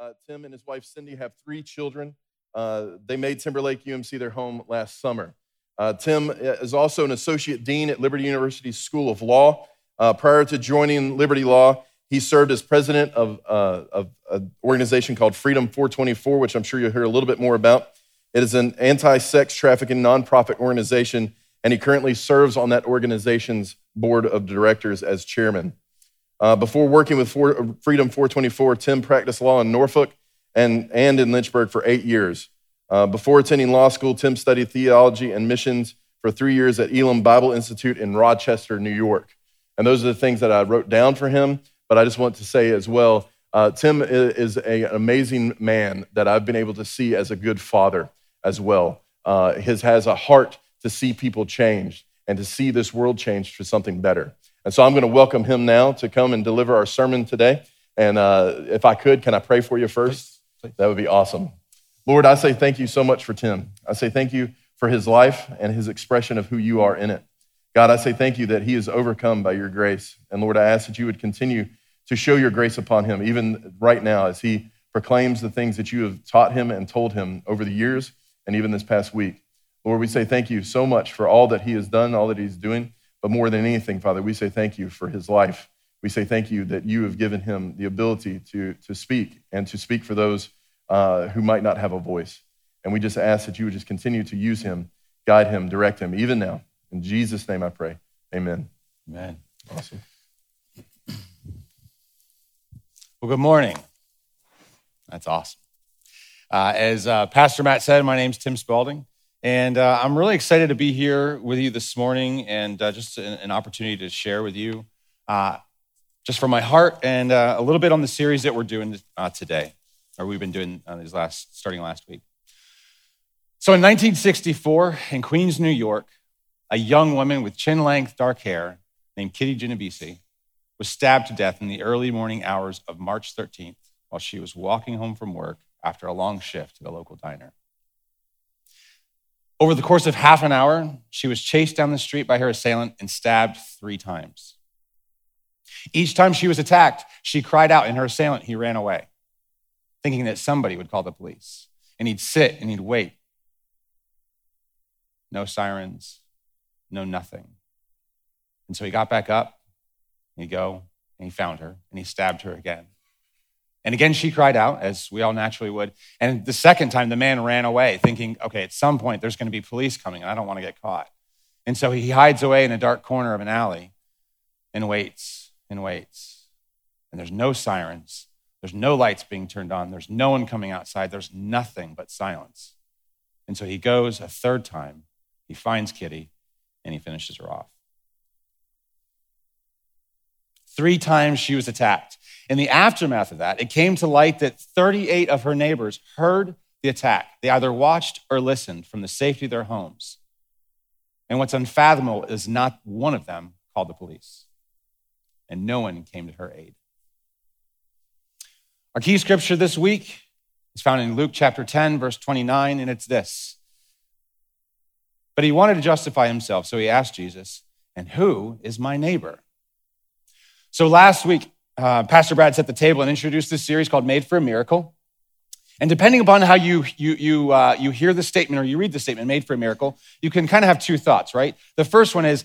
Uh, Tim and his wife Cindy have three children. Uh, they made Timberlake UMC their home last summer. Uh, Tim is also an associate dean at Liberty University School of Law. Uh, prior to joining Liberty Law, he served as president of, uh, of an organization called Freedom 424, which I'm sure you'll hear a little bit more about. It is an anti sex trafficking nonprofit organization, and he currently serves on that organization's board of directors as chairman. Uh, before working with Freedom 424, Tim practiced law in Norfolk and, and in Lynchburg for eight years. Uh, before attending law school, Tim studied theology and missions for three years at Elim Bible Institute in Rochester, New York. And those are the things that I wrote down for him. But I just want to say as well uh, Tim is a, an amazing man that I've been able to see as a good father as well. Uh, his has a heart to see people change and to see this world change for something better. And so I'm going to welcome him now to come and deliver our sermon today. And uh, if I could, can I pray for you first? Please, please. That would be awesome. Lord, I say thank you so much for Tim. I say thank you for his life and his expression of who you are in it. God, I say thank you that he is overcome by your grace. And Lord, I ask that you would continue to show your grace upon him, even right now, as he proclaims the things that you have taught him and told him over the years and even this past week. Lord, we say thank you so much for all that he has done, all that he's doing. But more than anything, Father, we say thank you for his life. We say thank you that you have given him the ability to, to speak and to speak for those uh, who might not have a voice. And we just ask that you would just continue to use him, guide him, direct him, even now. In Jesus' name I pray. Amen. Amen. Awesome. Well, good morning. That's awesome. Uh, as uh, Pastor Matt said, my name's Tim Spalding. And uh, I'm really excited to be here with you this morning and uh, just an, an, opportunity to share with you uh, just from my heart and uh, a little bit on the series that we're doing uh, today, or we've been doing uh, these last, starting last week. So in 1964, in Queens, New York, a young woman with chin length dark hair named Kitty Genovese was stabbed to death in the early morning hours of March 13th while she was walking home from work after a long shift at a local diner. Over the course of half an hour, she was chased down the street by her assailant and stabbed three times. Each time she was attacked, she cried out, and her assailant, he ran away, thinking that somebody would call the police. And he'd sit and he'd wait. No sirens, no nothing. And so he got back up, and he'd go, and he found her, and he stabbed her again. And again, she cried out, as we all naturally would. And the second time, the man ran away, thinking, okay, at some point, there's going to be police coming, and I don't want to get caught. And so he hides away in a dark corner of an alley and waits and waits. And there's no sirens, there's no lights being turned on, there's no one coming outside, there's nothing but silence. And so he goes a third time, he finds Kitty, and he finishes her off. Three times she was attacked. In the aftermath of that, it came to light that 38 of her neighbors heard the attack. They either watched or listened from the safety of their homes. And what's unfathomable is not one of them called the police, and no one came to her aid. Our key scripture this week is found in Luke chapter 10, verse 29, and it's this. But he wanted to justify himself, so he asked Jesus, And who is my neighbor? So last week, uh, Pastor Brad set the table and introduced this series called Made for a Miracle. And depending upon how you, you, you, uh, you hear the statement or you read the statement, Made for a Miracle, you can kind of have two thoughts, right? The first one is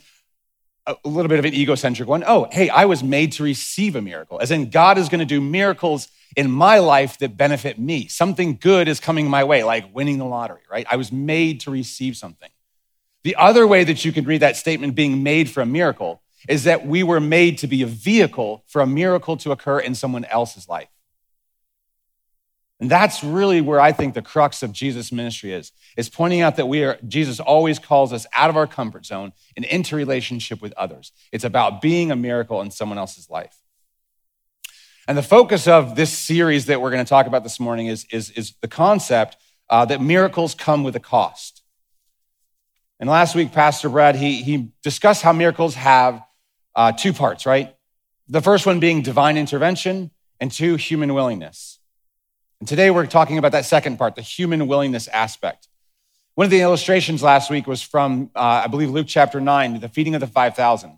a little bit of an egocentric one. Oh, hey, I was made to receive a miracle, as in God is going to do miracles in my life that benefit me. Something good is coming my way, like winning the lottery, right? I was made to receive something. The other way that you could read that statement being made for a miracle is that we were made to be a vehicle for a miracle to occur in someone else's life. And that's really where I think the crux of Jesus' ministry is, is pointing out that we are, Jesus always calls us out of our comfort zone and into relationship with others. It's about being a miracle in someone else's life. And the focus of this series that we're going to talk about this morning is, is, is the concept uh, that miracles come with a cost. And last week, Pastor Brad, he, he discussed how miracles have uh, two parts, right? The first one being divine intervention, and two, human willingness. And today we're talking about that second part, the human willingness aspect. One of the illustrations last week was from, uh, I believe, Luke chapter 9, the feeding of the 5,000.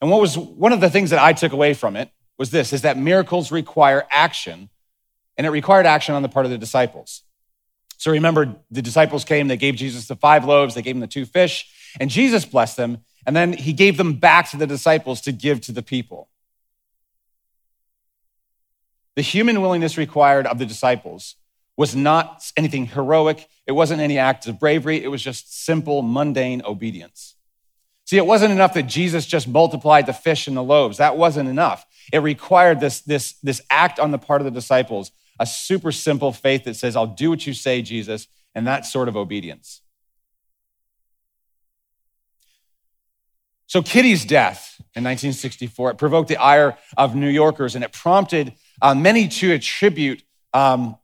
And what was one of the things that I took away from it was this is that miracles require action. And and it required action on the part of the disciples. So remember, the disciples came, they gave Jesus the five loaves, they gave him the two fish, and Jesus blessed them, and then he gave them back to the disciples to give to the people. The human willingness required of the disciples was not anything heroic, it wasn't any act of bravery, it was just simple, mundane obedience. See, it wasn't enough that Jesus just multiplied the fish and the loaves. That wasn't enough. It required this, this, this act on the part of the disciples, a super simple faith that says, I'll do what you say, Jesus, and that sort of obedience. So, Kitty's death in 1964, it provoked the ire of New Yorkers and it prompted uh, many to attribute um,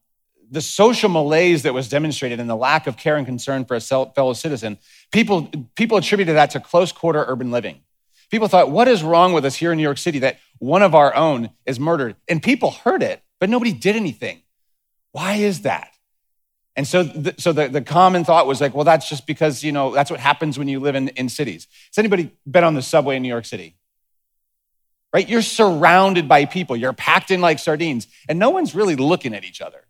the social malaise that was demonstrated and the lack of care and concern for a fellow citizen, people, people attributed that to close quarter urban living. People thought, what is wrong with us here in New York City that one of our own is murdered? And people heard it, but nobody did anything. Why is that? And so, the, so the, the common thought was like, well, that's just because, you know, that's what happens when you live in, in cities. Has anybody been on the subway in New York City? Right? You're surrounded by people. You're packed in like sardines, and no one's really looking at each other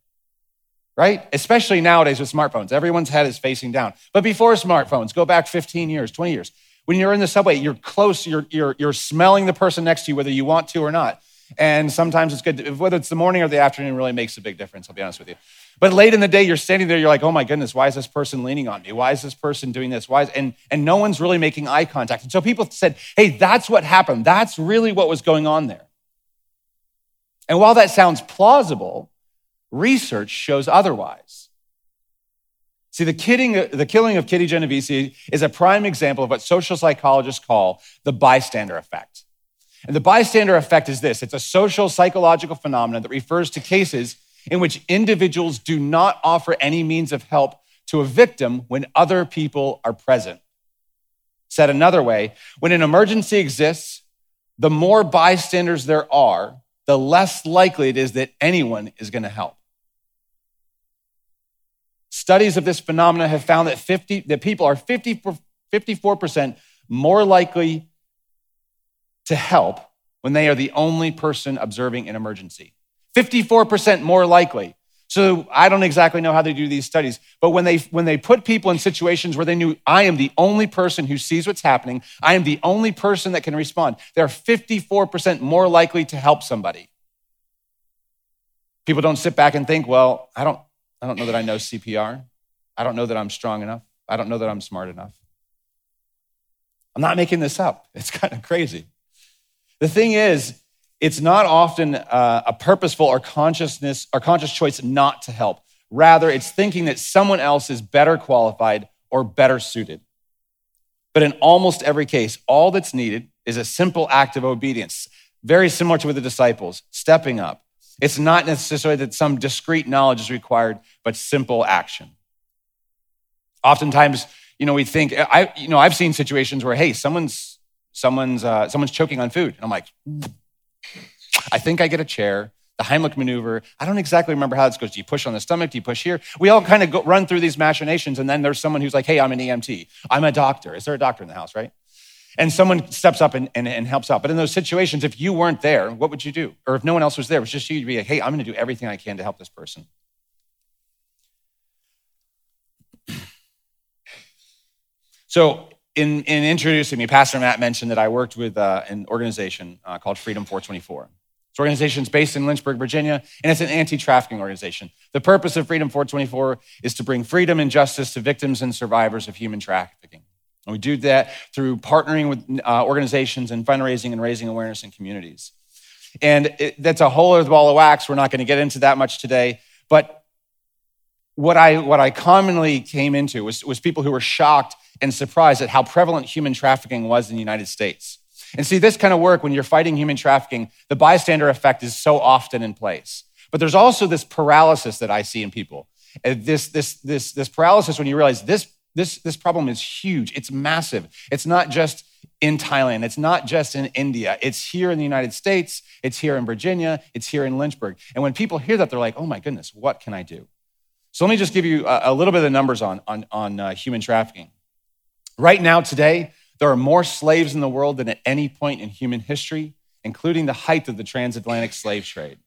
right? Especially nowadays with smartphones. Everyone's head is facing down. But before smartphones, go back 15 years, 20 years. When you're in the subway, you're close, you're, you're, you're smelling the person next to you, whether you want to or not. And sometimes it's good, to, whether it's the morning or the afternoon, really makes a big difference, I'll be honest with you. But late in the day, you're standing there, you're like, oh my goodness, why is this person leaning on me? Why is this person doing this? Why is, and, and no one's really making eye contact. And so people said, hey, that's what happened. That's really what was going on there. And while that sounds plausible, Research shows otherwise. See, the, kidding, the killing of Kitty Genovese is a prime example of what social psychologists call the bystander effect. And the bystander effect is this it's a social psychological phenomenon that refers to cases in which individuals do not offer any means of help to a victim when other people are present. Said another way, when an emergency exists, the more bystanders there are, the less likely it is that anyone is going to help. Studies of this phenomenon have found that, 50, that people are 50, 54% more likely to help when they are the only person observing an emergency. 54% more likely. So I don't exactly know how they do these studies, but when they when they put people in situations where they knew I am the only person who sees what's happening, I am the only person that can respond, they're 54% more likely to help somebody. People don't sit back and think, well, I don't I don't know that I know CPR. I don't know that I'm strong enough. I don't know that I'm smart enough. I'm not making this up. It's kind of crazy. The thing is, it's not often uh, a purposeful or consciousness or conscious choice not to help. Rather, it's thinking that someone else is better qualified or better suited. But in almost every case, all that's needed is a simple act of obedience, very similar to with the disciples, stepping up, it's not necessarily that some discrete knowledge is required, but simple action. Oftentimes, you know, we think I, you know, I've seen situations where, hey, someone's someone's uh, someone's choking on food, and I'm like, I think I get a chair. The Heimlich maneuver. I don't exactly remember how this goes. Do you push on the stomach? Do you push here? We all kind of go, run through these machinations, and then there's someone who's like, "Hey, I'm an EMT. I'm a doctor. Is there a doctor in the house, right?" and someone steps up and, and, and, helps out. But in those situations, if you weren't there, what would you do? Or if no one else was there, it was just you, you'd be like, hey, I'm going to do everything I can to help this person. So, in, in introducing me, Pastor Matt mentioned that I worked with uh, an organization uh, called Freedom 424. This organization is based in Lynchburg, Virginia, and it's an anti trafficking organization. The purpose of Freedom 424 is to bring freedom and justice to victims and survivors of human trafficking. And we do that through partnering with uh, organizations and fundraising and raising awareness in communities. And it, that's a whole other ball of wax. We're not going to get into that much today. But what I, what I commonly came into was, was people who were shocked and surprised at how prevalent human trafficking was in the United States. And see, this kind of work, when you're fighting human trafficking, the bystander effect is so often in place. But there's also this paralysis that I see in people. This, this, this, this paralysis when you realize this this, this problem is huge. It's massive. It's not just in Thailand. It's not just in India. It's here in the United States. It's here in Virginia. It's here in Lynchburg. And when people hear that, they're like, oh my goodness, what can I do? So let me just give you a, a little bit of the numbers on, on, on uh, human trafficking. Right now, today, there are more slaves in the world than at any point in human history, including the height of the transatlantic slave trade.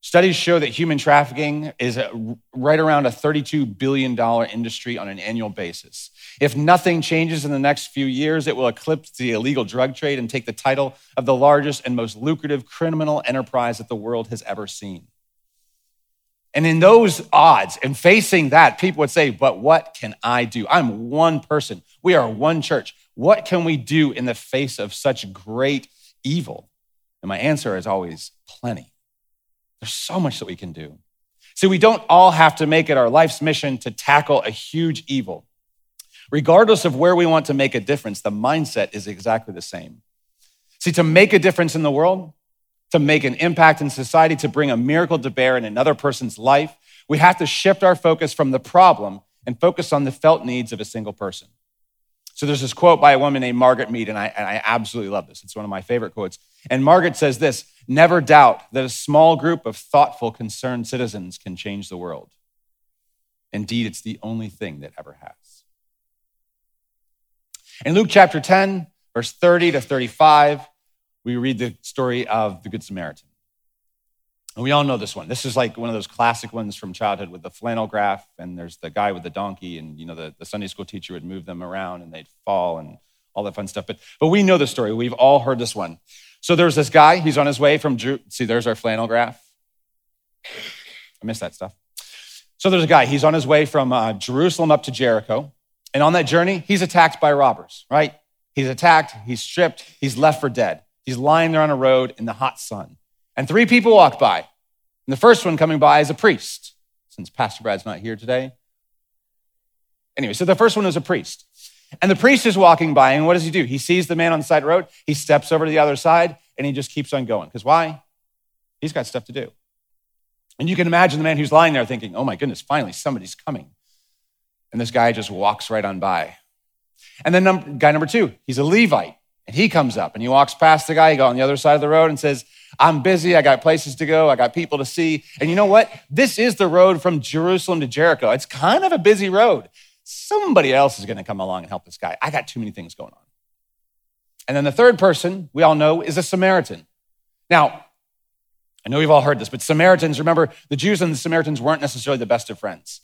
Studies show that human trafficking is right around a $32 billion industry on an annual basis. If nothing changes in the next few years, it will eclipse the illegal drug trade and take the title of the largest and most lucrative criminal enterprise that the world has ever seen. And in those odds, and facing that, people would say, But what can I do? I'm one person. We are one church. What can we do in the face of such great evil? And my answer is always plenty. There's so much that we can do. See, we don't all have to make it our life's mission to tackle a huge evil. Regardless of where we want to make a difference, the mindset is exactly the same. See, to make a difference in the world, to make an impact in society, to bring a miracle to bear in another person's life, we have to shift our focus from the problem and focus on the felt needs of a single person. So there's this quote by a woman named Margaret Mead, and I, and I absolutely love this. It's one of my favorite quotes. And Margaret says this Never doubt that a small group of thoughtful, concerned citizens can change the world. Indeed, it's the only thing that ever has. In Luke chapter 10, verse 30 to 35, we read the story of the Good Samaritan. And we all know this one. This is like one of those classic ones from childhood with the flannel graph, and there's the guy with the donkey, and you know, the, the Sunday school teacher would move them around and they'd fall and all that fun stuff. But, but we know the story. We've all heard this one. So there's this guy, he's on his way from, see, there's our flannel graph. I miss that stuff. So there's a guy, he's on his way from uh, Jerusalem up to Jericho. And on that journey, he's attacked by robbers, right? He's attacked, he's stripped, he's left for dead. He's lying there on a road in the hot sun. And three people walk by. And the first one coming by is a priest, since Pastor Brad's not here today. Anyway, so the first one is a priest. And the priest is walking by, and what does he do? He sees the man on the side road, he steps over to the other side, and he just keeps on going. Because why? He's got stuff to do. And you can imagine the man who's lying there thinking, oh my goodness, finally somebody's coming. And this guy just walks right on by. And then number, guy number two, he's a Levite. And he comes up and he walks past the guy, he goes on the other side of the road and says, I'm busy, I got places to go, I got people to see. And you know what? This is the road from Jerusalem to Jericho. It's kind of a busy road somebody else is going to come along and help this guy. I got too many things going on. And then the third person we all know is a Samaritan. Now, I know we've all heard this, but Samaritans, remember, the Jews and the Samaritans weren't necessarily the best of friends.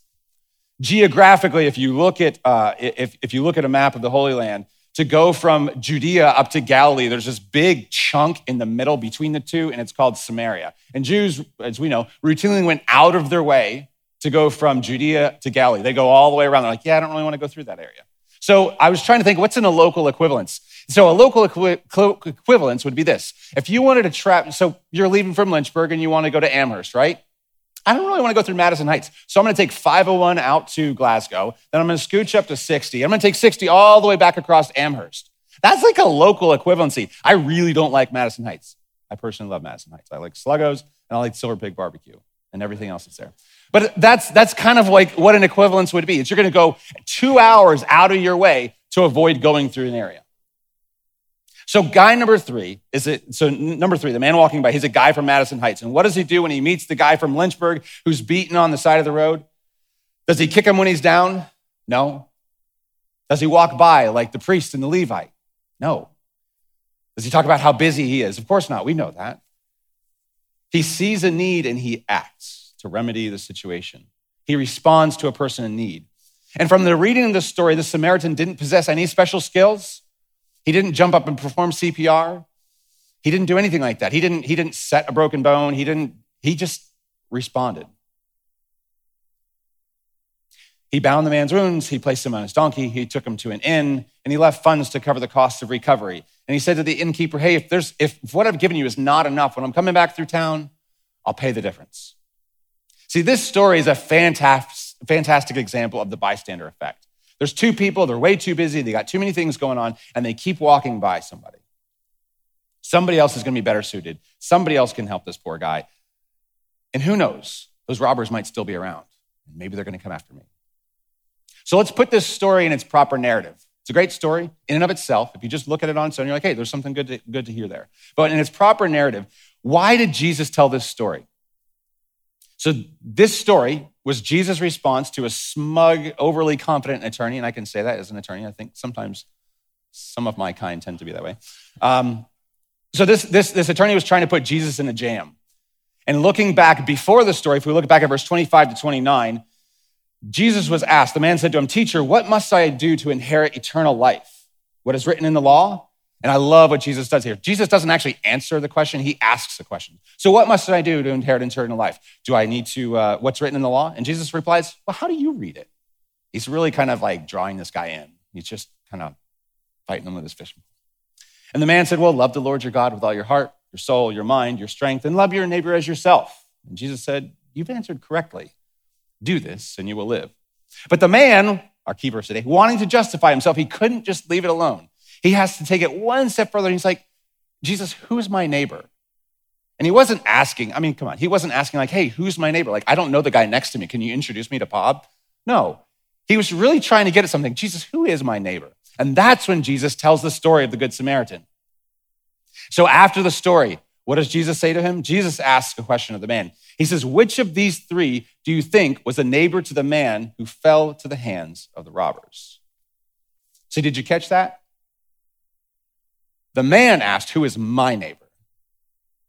Geographically, if you look at uh, if, if you look at a map of the Holy Land, to go from Judea up to Galilee, there's this big chunk in the middle between the two, and it's called Samaria. And Jews, as we know, routinely went out of their way to go from Judea to Galilee. They go all the way around. They're like, yeah, I don't really want to go through that area. So I was trying to think, what's in a local equivalence? So a local equi- equivalence would be this. If you wanted to trap, so you're leaving from Lynchburg and you want to go to Amherst, right? I don't really want to go through Madison Heights. So I'm going to take 501 out to Glasgow. Then I'm going to scooch up to 60. I'm going to take 60 all the way back across Amherst. That's like a local equivalency. I really don't like Madison Heights. I personally love Madison Heights. I like Sluggos and I like Silver Pig Barbecue and everything else that's there. But that's, that's kind of like what an equivalence would be. It's you're going to go two hours out of your way to avoid going through an area. So guy number three is it, so number three, the man walking by, he's a guy from Madison Heights. And what does he do when he meets the guy from Lynchburg who's beaten on the side of the road? Does he kick him when he's down? No. Does he walk by like the priest and the Levite? No. Does he talk about how busy he is? Of course not. We know that. He sees a need and he acts to remedy the situation. He responds to a person in need. And from the reading of the story, the Samaritan didn't possess any special skills. He didn't jump up and perform CPR. He didn't do anything like that. He didn't, he didn't set a broken bone. He didn't, he just responded. He bound the man's wounds. He placed him on his donkey. He took him to an inn and he left funds to cover the cost of recovery. And he said to the innkeeper, Hey, if there's, if what I've given you is not enough, when I'm coming back through town, I'll pay the difference. See, this story is a fantastic, fantastic example of the bystander effect. There's two people, they're way too busy, they got too many things going on, and they keep walking by somebody. Somebody else is going to be better suited. Somebody else can help this poor guy. And who knows? Those robbers might still be around. Maybe they're going to come after me. So let's put this story in its proper narrative. It's a great story in and of itself. If you just look at it on its own, you're like, hey, there's something good to, good to hear there. But in its proper narrative, why did Jesus tell this story? So, this story was Jesus' response to a smug, overly confident attorney. And I can say that as an attorney. I think sometimes some of my kind tend to be that way. Um, so, this, this, this attorney was trying to put Jesus in a jam. And looking back before the story, if we look back at verse 25 to 29, Jesus was asked, the man said to him, Teacher, what must I do to inherit eternal life? What is written in the law? And I love what Jesus does here. Jesus doesn't actually answer the question, he asks the question. So, what must I do to inherit eternal life? Do I need to, uh, what's written in the law? And Jesus replies, Well, how do you read it? He's really kind of like drawing this guy in. He's just kind of fighting him with his fishing. And the man said, Well, love the Lord your God with all your heart, your soul, your mind, your strength, and love your neighbor as yourself. And Jesus said, You've answered correctly. Do this and you will live. But the man, our key verse today, wanting to justify himself, he couldn't just leave it alone. He has to take it one step further. And He's like, Jesus, who's my neighbor? And he wasn't asking, I mean, come on, he wasn't asking, like, hey, who's my neighbor? Like, I don't know the guy next to me. Can you introduce me to Bob? No. He was really trying to get at something. Jesus, who is my neighbor? And that's when Jesus tells the story of the Good Samaritan. So after the story, what does Jesus say to him? Jesus asks a question of the man. He says, Which of these three do you think was a neighbor to the man who fell to the hands of the robbers? See, did you catch that? The man asked, Who is my neighbor?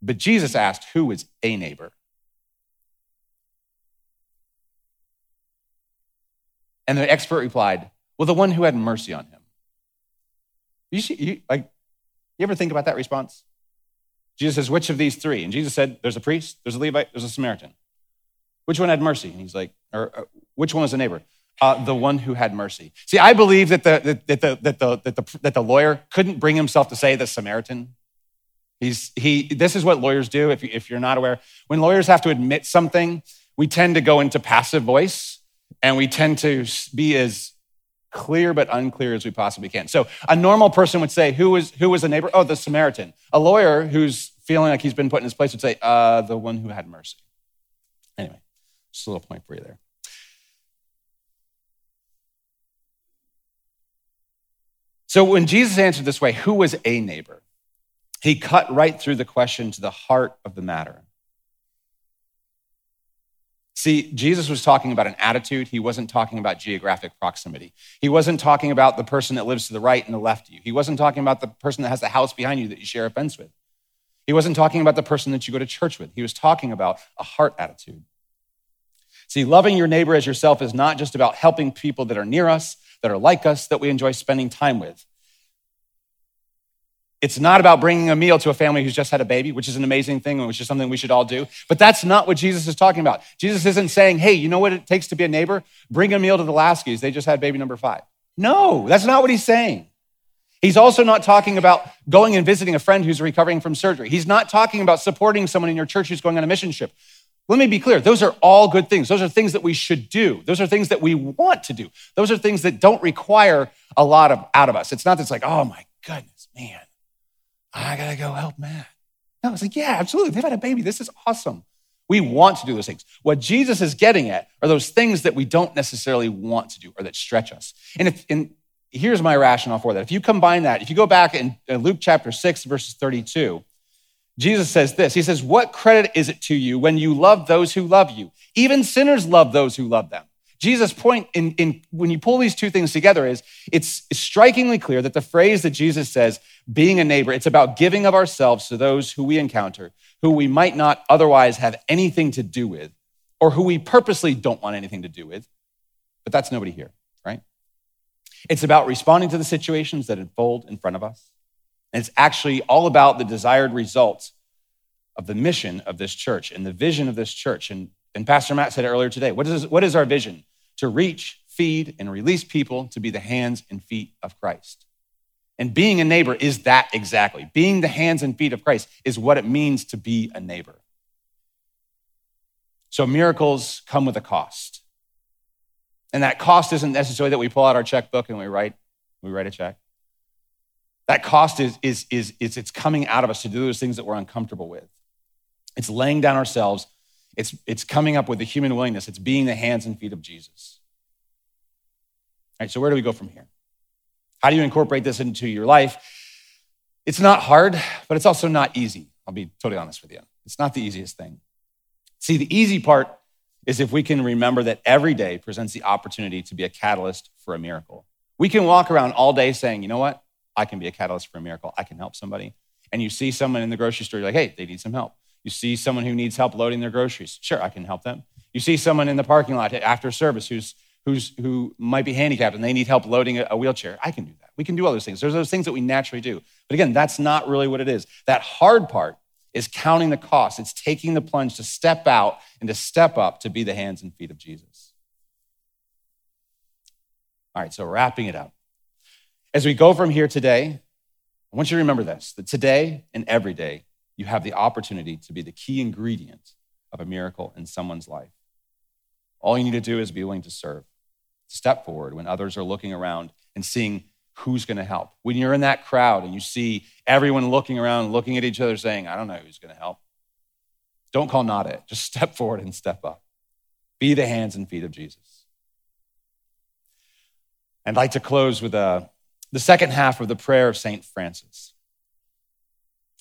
But Jesus asked, Who is a neighbor? And the expert replied, Well, the one who had mercy on him. You, see, you, like, you ever think about that response? Jesus says, Which of these three? And Jesus said, There's a priest, there's a Levite, there's a Samaritan. Which one had mercy? And he's like, Or uh, which one was a neighbor? Uh, the one who had mercy. See, I believe that the, that, the, that, the, that, the, that the lawyer couldn't bring himself to say the Samaritan. He's, he, this is what lawyers do, if, you, if you're not aware. When lawyers have to admit something, we tend to go into passive voice and we tend to be as clear but unclear as we possibly can. So a normal person would say, who was, who was a neighbor? Oh, the Samaritan. A lawyer who's feeling like he's been put in his place would say, uh, the one who had mercy. Anyway, just a little point for you there. So when Jesus answered this way, who was a neighbor? He cut right through the question to the heart of the matter. See, Jesus was talking about an attitude. He wasn't talking about geographic proximity. He wasn't talking about the person that lives to the right and the left of you. He wasn't talking about the person that has the house behind you that you share a fence with. He wasn't talking about the person that you go to church with. He was talking about a heart attitude. See, loving your neighbor as yourself is not just about helping people that are near us, that are like us, that we enjoy spending time with. It's not about bringing a meal to a family who's just had a baby, which is an amazing thing, which is something we should all do. But that's not what Jesus is talking about. Jesus isn't saying, hey, you know what it takes to be a neighbor? Bring a meal to the Laskys. They just had baby number five. No, that's not what he's saying. He's also not talking about going and visiting a friend who's recovering from surgery. He's not talking about supporting someone in your church who's going on a mission trip. Let me be clear. Those are all good things. Those are things that we should do. Those are things that we want to do. Those are things that don't require a lot of out of us. It's not that's like, oh my goodness, man, I gotta go help Matt. No, it's like, yeah, absolutely. They've had a baby. This is awesome. We want to do those things. What Jesus is getting at are those things that we don't necessarily want to do or that stretch us. And if and here's my rationale for that. If you combine that, if you go back in Luke chapter 6, verses 32, Jesus says this He says, What credit is it to you when you love those who love you? Even sinners love those who love them. Jesus' point in, in when you pull these two things together is it's strikingly clear that the phrase that Jesus says, being a neighbor, it's about giving of ourselves to those who we encounter, who we might not otherwise have anything to do with, or who we purposely don't want anything to do with. But that's nobody here, right? It's about responding to the situations that unfold in front of us. And it's actually all about the desired results of the mission of this church and the vision of this church. And, and Pastor Matt said it earlier today. What is, what is our vision? To reach, feed, and release people to be the hands and feet of Christ. And being a neighbor is that exactly. Being the hands and feet of Christ is what it means to be a neighbor. So miracles come with a cost. And that cost isn't necessarily that we pull out our checkbook and we write, we write a check. That cost is, is, is, is it's coming out of us to do those things that we're uncomfortable with. It's laying down ourselves. It's, it's coming up with the human willingness. It's being the hands and feet of Jesus. All right, so where do we go from here? How do you incorporate this into your life? It's not hard, but it's also not easy. I'll be totally honest with you. It's not the easiest thing. See, the easy part is if we can remember that every day presents the opportunity to be a catalyst for a miracle. We can walk around all day saying, you know what? I can be a catalyst for a miracle. I can help somebody. And you see someone in the grocery store, you're like, hey, they need some help. You see someone who needs help loading their groceries. Sure, I can help them. You see someone in the parking lot after service who's, who's, who might be handicapped and they need help loading a wheelchair. I can do that. We can do all those things. There's those things that we naturally do. But again, that's not really what it is. That hard part is counting the cost. It's taking the plunge to step out and to step up to be the hands and feet of Jesus. All right, so wrapping it up. As we go from here today, I want you to remember this that today and every day, you have the opportunity to be the key ingredient of a miracle in someone's life. All you need to do is be willing to serve, step forward when others are looking around and seeing who's going to help. When you're in that crowd and you see everyone looking around, looking at each other, saying, I don't know who's going to help, don't call not it. Just step forward and step up. Be the hands and feet of Jesus. I'd like to close with a, the second half of the prayer of St. Francis.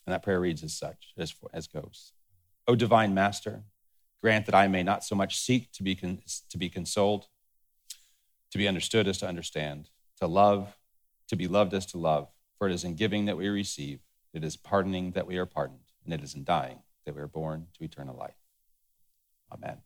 And that prayer reads as such, as, as goes. O divine master, grant that I may not so much seek to be, con- to be consoled, to be understood as to understand, to love, to be loved as to love. For it is in giving that we receive, it is pardoning that we are pardoned, and it is in dying that we are born to eternal life. Amen.